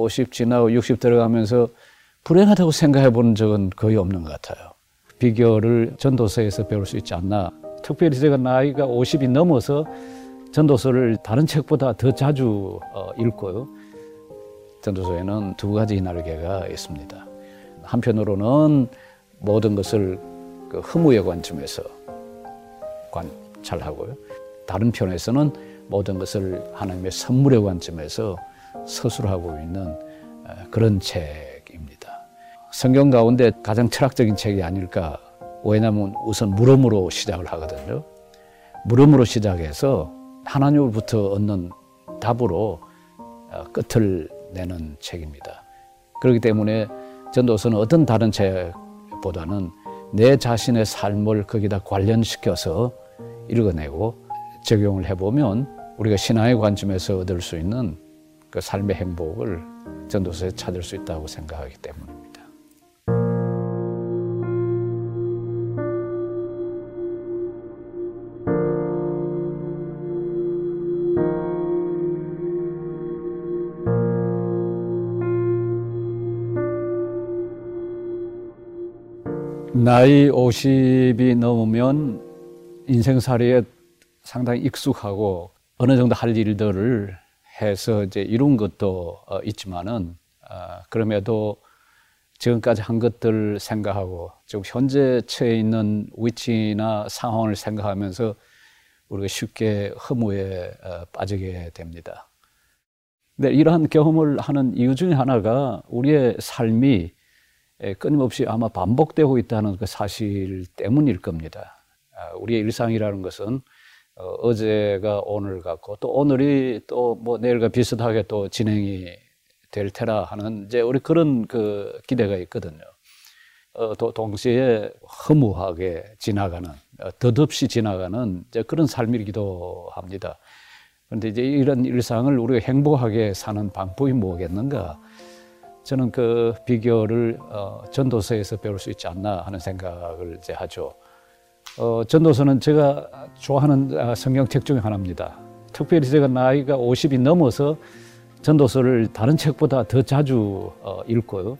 50 지나고 60 들어가면서 불행하다고 생각해 본 적은 거의 없는 것 같아요. 비결을 전도서에서 배울 수 있지 않나. 특별히 제가 나이가 50이 넘어서 전도서를 다른 책보다 더 자주 어, 읽고요. 전도서에는 두 가지 날개가 있습니다. 한편으로는 모든 것을 그 허무의 관점에서 관찰하고요. 다른 편에서는 모든 것을 하나님의 선물의 관점에서 서술하고 있는 어, 그런 책입니다. 성경 가운데 가장 철학적인 책이 아닐까. 왜냐하면 우선 물음으로 시작을 하거든요. 물음으로 시작해서 하나님으로부터 얻는 답으로 어, 끝을 내는 책입니다. 그렇기 때문에 전도서는 어떤 다른 책보다는 내 자신의 삶을 거기다 관련시켜서 읽어내고 적용을 해보면 우리가 신앙의 관점에서 얻을 수 있는 그 삶의 행복을 전도서에 찾을 수 있다고 생각하기 때문입니다. 나이 50이 넘으면 인생살이에 상당히 익숙하고 어느 정도 할 일들을 해서 이제 이룬 것도 어, 있지만은 어, 그럼에도 지금까지 한 것들 생각하고 지금 현재 처해 있는 위치나 상황을 생각하면서 우리가 쉽게 허무에 어, 빠지게 됩니다. 근데 이러한 경험을 하는 이유 중에 하나가 우리의 삶이 끊임없이 아마 반복되고 있다는 그 사실 때문일 겁니다. 아, 우리의 일상이라는 것은 어, 제가 오늘 같고 또 오늘이 또 뭐 내일과 비슷하게 또 진행이 될 테라 하는 이제 우리 그런 그 기대가 있거든요. 어, 또 동시에 허무하게 지나가는 어, 덧없이 지나가는 이제 그런 삶이기도 합니다. 그런데 이제 이런 일상을 우리가 행복하게 사는 방법이 뭐겠는가? 저는 그 비결을 어, 전도서에서 배울 수 있지 않나 하는 생각을 이제 하죠. 어, 전도서는 제가 좋아하는 아, 성경책 중에 하나입니다. 특별히 제가 나이가 50이 넘어서 전도서를 다른 책보다 더 자주 어, 읽고요.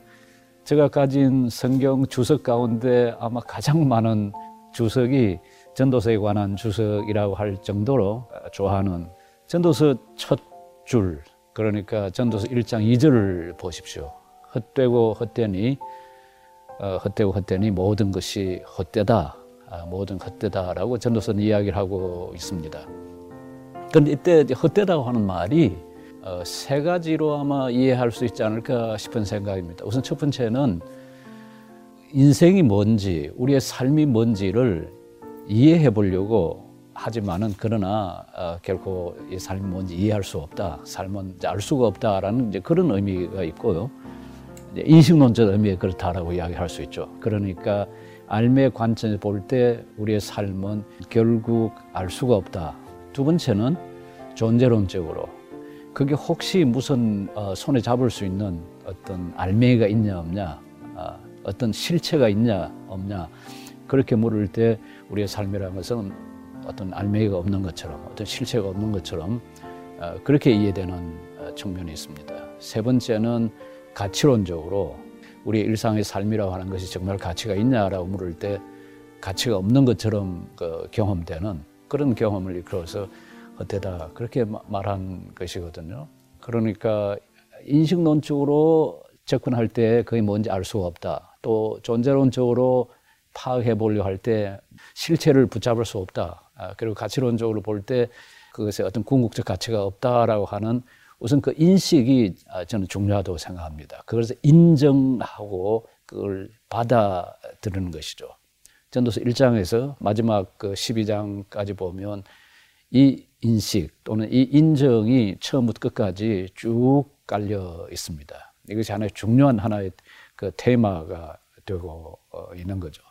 제가 가진 성경 주석 가운데 아마 가장 많은 주석이 전도서에 관한 주석이라고 할 정도로 어, 좋아하는 전도서 첫 줄, 그러니까 전도서 1장 2절을 보십시오. 헛되고 헛되니 어, 헛되고 헛되니 모든 것이 헛되다. 아, 모든 헛되다라고 전도서는 이야기를 하고 있습니다. 그런데 이때 헛되다고 하는 말이 어, 세 가지로 아마 이해할 수 있지 않을까 싶은 생각입니다. 우선 첫 번째는 인생이 뭔지, 우리의 삶이 뭔지를 이해해 보려고 하지만은 그러나 어, 결코 이 삶이 뭔지 이해할 수 없다. 삶은 알 수가 없다라는 이제 그런 의미가 있고요. 인식론적 의미에 그렇다라고 이야기할 수 있죠. 그러니까 알매 관점에서 볼 때 우리의 삶은 결국 알 수가 없다. 두 번째는 존재론적으로 그게 혹시 무슨 어, 손에 잡을 수 있는 어떤 알맹이가 있냐 없냐 어, 어떤 실체가 있냐 없냐 그렇게 물을 때 우리의 삶이라는 것은 어떤 알맹이가 없는 것처럼 어떤 실체가 없는 것처럼 어, 그렇게 이해되는 어, 측면이 있습니다. 세 번째는 가치론적으로 우리의 일상의 삶이라고 하는 것이 정말 가치가 있냐라고 물을 때 가치가 없는 것처럼 그 경험되는 그런 경험을 이끌어서 헛되다 그렇게 말한 것이거든요. 그러니까 인식론적으로 접근할 때 그게 뭔지 알 수가 없다. 또 존재론적으로 파악해 보려 할 때 실체를 붙잡을 수 없다. 아, 그리고 가치론적으로 볼 때 그것에 어떤 궁극적 가치가 없다라고 하는 우선 그 인식이 아, 저는 중요하다고 생각합니다. 그래서 인정하고 그걸 받아들이는 것이죠. 전도서 1장에서 마지막 그 12장까지 보면 이 인식 또는 이 인정이 처음부터 끝까지 쭉 깔려 있습니다. 이것이 하나의 중요한 하나의 그 테마가 되고 어, 있는 거죠.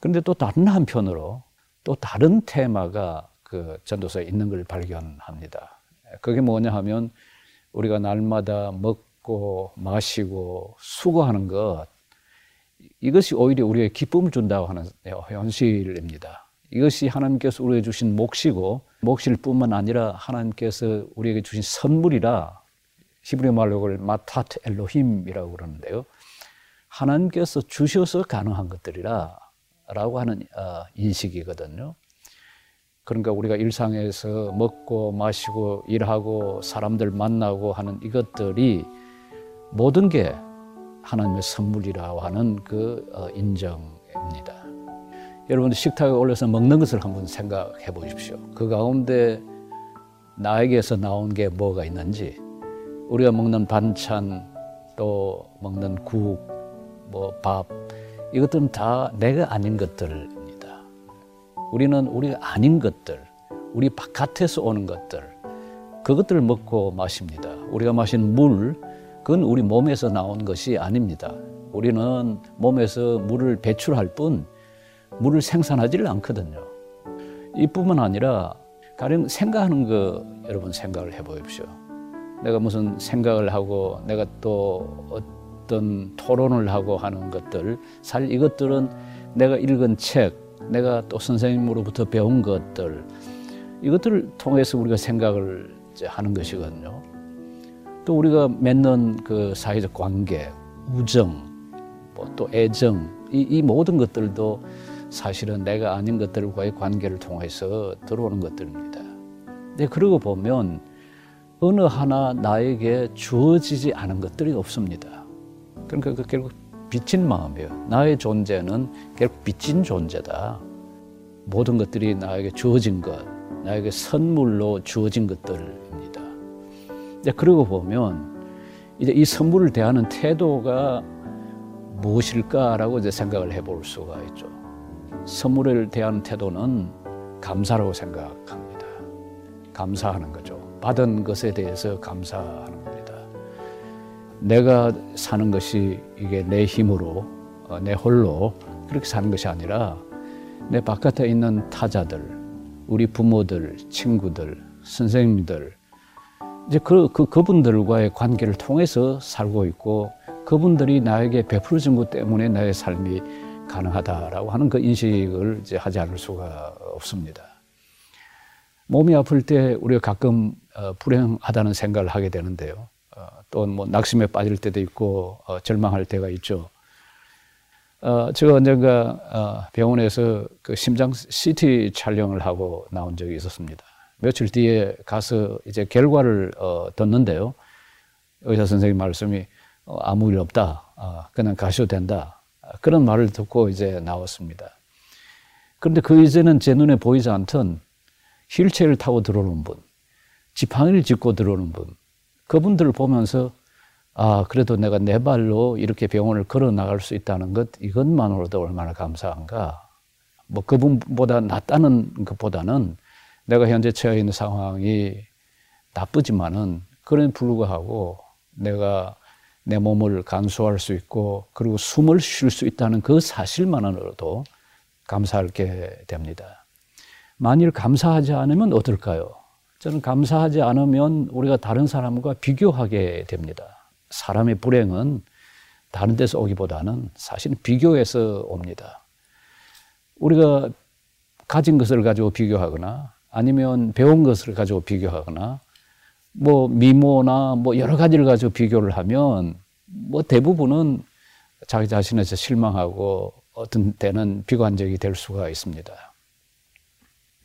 그런데 또 다른 한편으로 또 다른 테마가 그 전도서에 있는 걸 발견합니다. 그게 뭐냐 하면 우리가 날마다 먹고 마시고 수고하는 것 이것이 오히려 우리에게 기쁨을 준다고 하는 현실입니다. 이것이 하나님께서 우리에게 주신 몫이고 몫일 뿐만 아니라 하나님께서 우리에게 주신 선물이라 히브리 말로 그걸 마타트 엘로힘이라고 그러는데요. 하나님께서 주셔서 가능한 것들이라 라고 하는 어, 인식이거든요. 그러니까 우리가 일상에서 먹고 마시고 일하고 사람들 만나고 하는 이것들이 모든 게 하나님의 선물이라고 하는 그 어, 인정입니다. 여러분 식탁에 올려서 먹는 것을 한번 생각해 보십시오. 그 가운데 나에게서 나온 게 뭐가 있는지 우리가 먹는 반찬 또 먹는 국, 뭐 밥 이것들은 다 내가 아닌 것들입니다. 우리는 우리가 아닌 것들, 우리 바깥에서 오는 것들 그것들을 먹고 마십니다. 우리가 마신 물 그건 우리 몸에서 나온 것이 아닙니다. 우리는 몸에서 물을 배출할 뿐 물을 생산하지를 않거든요. 이뿐만 아니라 가령 생각하는 거 여러분 생각을 해보십시오. 내가 무슨 생각을 하고 내가 또 어떤 토론을 하고 하는 것들 사실 이것들은 내가 읽은 책, 내가 또 선생님으로부터 배운 것들 이것들을 통해서 우리가 생각을 하는 것이거든요. 또 우리가 맺는 그 사회적 관계, 우정, 뭐또 애정 이, 이 모든 것들도 사실은 내가 아닌 것들과의 관계를 통해서 들어오는 것들입니다. 근데 그러고 보면 어느 하나 나에게 주어지지 않은 것들이 없습니다. 그러니까 그 결국 빚진 마음이에요. 나의 존재는 결국 빚진 존재다. 모든 것들이 나에게 주어진 것, 나에게 선물로 주어진 것들입니다. 이제 그러고 보면 이제 이 선물을 대하는 태도가 무엇일까라고 이제 생각을 해볼 수가 있죠. 선물을 대하는 태도는 감사라고 생각합니다. 감사하는 거죠. 받은 것에 대해서 감사하는. 내가 사는 것이 이게 내 힘으로, 어, 내 홀로 그렇게 사는 것이 아니라 내 바깥에 있는 타자들, 우리 부모들, 친구들, 선생님들, 이제 그, 그, 그분들과의 관계를 통해서 살고 있고 그분들이 나에게 베풀어 준것 때문에 나의 삶이 가능하다라고 하는 그 인식을 이제 하지 않을 수가 없습니다. 몸이 아플 때 우리가 가끔 어, 불행하다는 생각을 하게 되는데요. 어, 또뭐 낙심에 빠질 때도 있고 어, 절망할 때가 있죠. 어, 제가 언젠가 어, 병원에서 그 심장 CT 촬영을 하고 나온 적이 있었습니다. 며칠 뒤에 가서 이제 결과를 어, 듣는데요. 의사 선생님 말씀이 어, 아무 일 없다. 어, 그냥 가셔도 된다. 그런 말을 듣고 이제 나왔습니다. 그런데 그 이제는 제 눈에 보이지 않던 휠체어를 타고 들어오는 분, 지팡이를 짚고 들어오는 분, 그분들을 보면서 아, 그래도 내가 내 발로 이렇게 병원을 걸어 나갈 수 있다는 것, 이것만으로도 얼마나 감사한가. 뭐 그분보다 낫다는 것보다는 내가 현재 처해 있는 상황이 나쁘지만은 그런 불구하고 내가 내 몸을 간수할 수 있고 그리고 숨을 쉴 수 있다는 그 사실만으로도 감사하게 됩니다. 만일 감사하지 않으면 어떨까요? 저는 감사하지 않으면 우리가 다른 사람과 비교하게 됩니다. 사람의 불행은 다른 데서 오기보다는 사실 비교해서 옵니다. 우리가 가진 것을 가지고 비교하거나 아니면 배운 것을 가지고 비교하거나 뭐 미모나 뭐 여러 가지를 가지고 비교를 하면 뭐 대부분은 자기 자신에서 실망하고 어떤 때는 비관적이 될 수가 있습니다.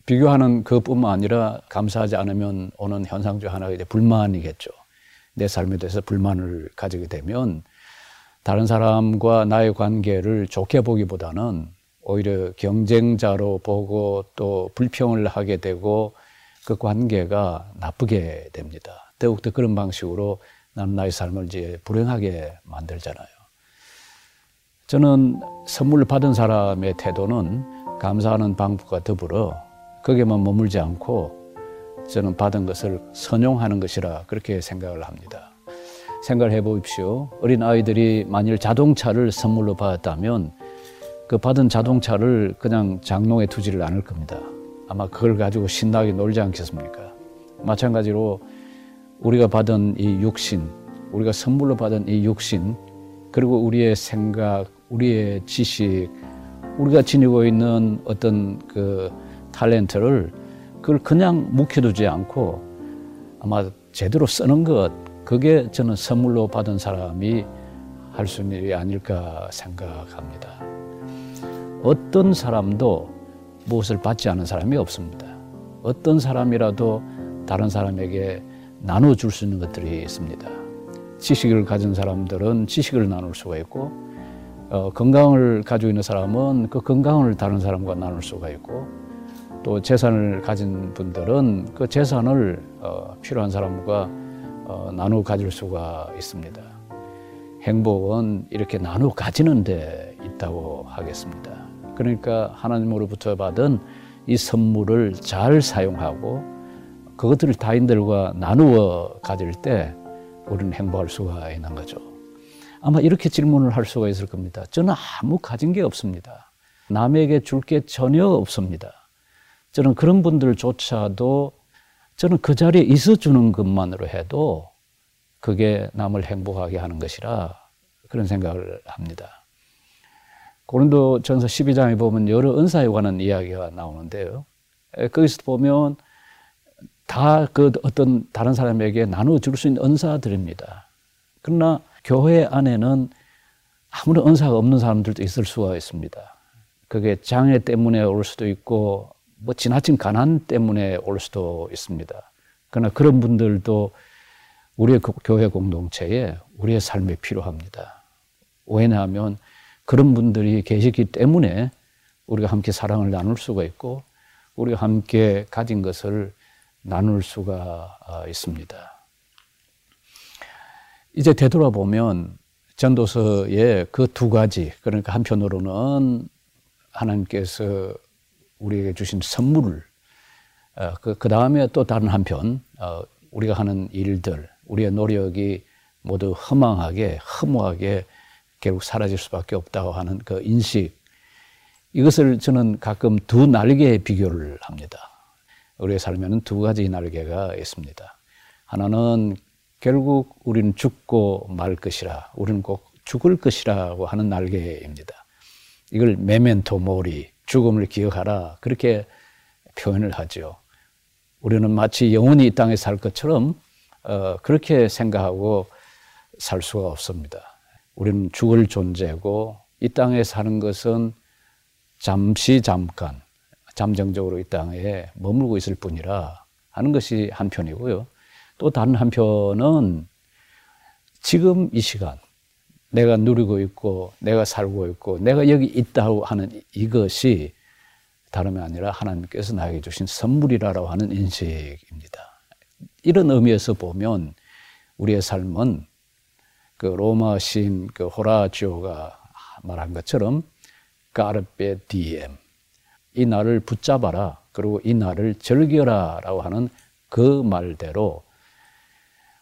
비교하는 그뿐만 아니라 감사하지 않으면 오는 현상 중 하나가 이제 불만이겠죠. 내 삶에 대해서 불만을 가지게 되면 다른 사람과 나의 관계를 좋게 보기보다는 오히려 경쟁자로 보고 또 불평을 하게 되고 그 관계가 나쁘게 됩니다. 더욱더 그런 방식으로 나는 나의 삶을 이제 불행하게 만들잖아요. 저는 선물을 받은 사람의 태도는 감사하는 방법과 더불어 거기에만 머물지 않고 저는 받은 것을 선용하는 것이라 그렇게 생각을 합니다. 생각을 해보십시오. 어린 아이들이 만일 자동차를 선물로 받았다면 그 받은 자동차를 그냥 장롱에 두지를 않을 겁니다. 아마 그걸 가지고 신나게 놀지 않겠습니까? 마찬가지로 우리가 받은 이 육신, 우리가 선물로 받은 이 육신, 그리고 우리의 생각, 우리의 지식, 우리가 지니고 있는 어떤 그 탤런트를 그걸 그냥 묵혀두지 않고 아마 제대로 쓰는 것, 그게 저는 선물로 받은 사람이 할 수 있는 일이 아닐까 생각합니다. 어떤 사람도 무엇을 받지 않은 사람이 없습니다. 어떤 사람이라도 다른 사람에게 나눠줄 수 있는 것들이 있습니다. 지식을 가진 사람들은 지식을 나눌 수가 있고, 어, 건강을 가지고 있는 사람은 그 건강을 다른 사람과 나눌 수가 있고, 또 재산을 가진 분들은 그 재산을 어, 필요한 사람과 어, 나누어 가질 수가 있습니다. 행복은 이렇게 나누어 가지는 데 있다고 하겠습니다. 그러니까 하나님으로부터 받은 이 선물을 잘 사용하고 그것들을 타인들과 나누어 가질 때 우리는 행복할 수가 있는 거죠. 아마 이렇게 질문을 할 수가 있을 겁니다. 저는 아무 가진 게 없습니다. 남에게 줄 게 전혀 없습니다. 저는 그런 분들조차도 저는 그 자리에 있어 주는 것만으로 해도 그게 남을 행복하게 하는 것이라 그런 생각을 합니다. 고린도 전서 12장에 보면 여러 은사에 관한 이야기가 나오는데요. 거기서 보면 다 그 어떤 다른 사람에게 나눠줄 수 있는 은사들입니다. 그러나 교회 안에는 아무런 은사가 없는 사람들도 있을 수가 있습니다. 그게 장애 때문에 올 수도 있고 뭐 지나친 가난 때문에 올 수도 있습니다. 그러나 그런 분들도 우리의 교회 공동체에 우리의 삶에 필요합니다. 왜냐하면 그런 분들이 계시기 때문에 우리가 함께 사랑을 나눌 수가 있고 우리가 함께 가진 것을 나눌 수가 아, 있습니다. 이제 되돌아보면 전도서의 그 두 가지, 그러니까 한편으로는 하나님께서 우리에게 주신 선물을 어, 그, 그 다음에 또 다른 한편 어, 우리가 하는 일들 우리의 노력이 모두 허망하게 허무하게 결국 사라질 수밖에 없다고 하는 그 인식 이것을 저는 가끔 두 날개의 비교를 합니다. 우리의 삶에는 두 가지 날개가 있습니다. 하나는 결국 우리는 죽고 말 것이라 우리는 꼭 죽을 것이라고 하는 날개입니다. 이걸 메멘토 모리 죽음을 기억하라. 그렇게 표현을 하죠. 우리는 마치 영원히 이 땅에 살 것처럼 어, 그렇게 생각하고 살 수가 없습니다. 우리는 죽을 존재고 이 땅에 사는 것은 잠시 잠깐 잠정적으로 이 땅에 머물고 있을 뿐이라 하는 것이 한편이고요. 또 다른 한편은 지금 이 시간 내가 누리고 있고 내가 살고 있고 내가 여기 있다고 하는 이것이 다름이 아니라 하나님께서 나에게 주신 선물이라고 하는 인식입니다. 이런 의미에서 보면 우리의 삶은 그 로마 시인 그 호라지오가 말한 것처럼 까르페 디엠 이 날을 붙잡아라 그리고 이 날을 즐겨라라고 하는 그 말대로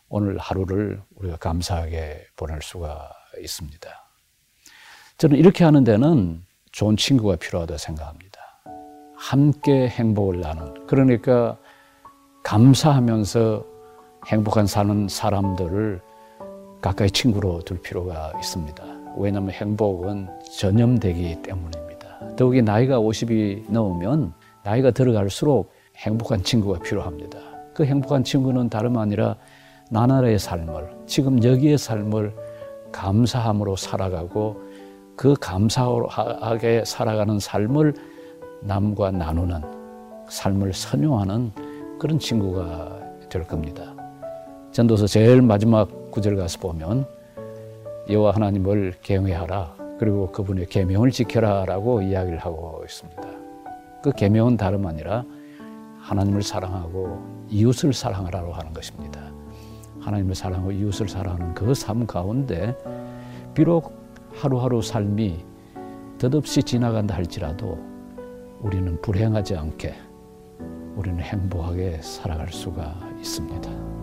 오늘 하루를 우리가 감사하게 보낼 수가 있습니다. 저는 이렇게 하는 데는 좋은 친구가 필요하다고 생각합니다. 함께 행복을 나눈. 그러니까 감사하면서 행복한 사는 사람들을 가까이 친구로 둘 필요가 있습니다. 왜냐하면 행복은 전염되기 때문입니다. 더욱이 나이가 50이 넘으면 나이가 들어갈수록 행복한 친구가 필요합니다. 그 행복한 친구는 다름 아니라 나날의 삶을, 지금 여기의 삶을 감사함으로 살아가고 그 감사하게 살아가는 삶을 남과 나누는 삶을 선용하는 그런 친구가 될 겁니다. 전도서 제일 마지막 구절 가서 보면 여호와 하나님을 경외하라 그리고 그분의 계명을 지켜라라고 이야기를 하고 있습니다. 그 계명은 다름 아니라 하나님을 사랑하고 이웃을 사랑하라고 하는 것입니다. 하나님을 사랑하고 이웃을 사랑하는 그 삶 가운데 비록 하루하루 삶이 덧없이 지나간다 할지라도 우리는 불행하지 않게 우리는 행복하게 살아갈 수가 있습니다.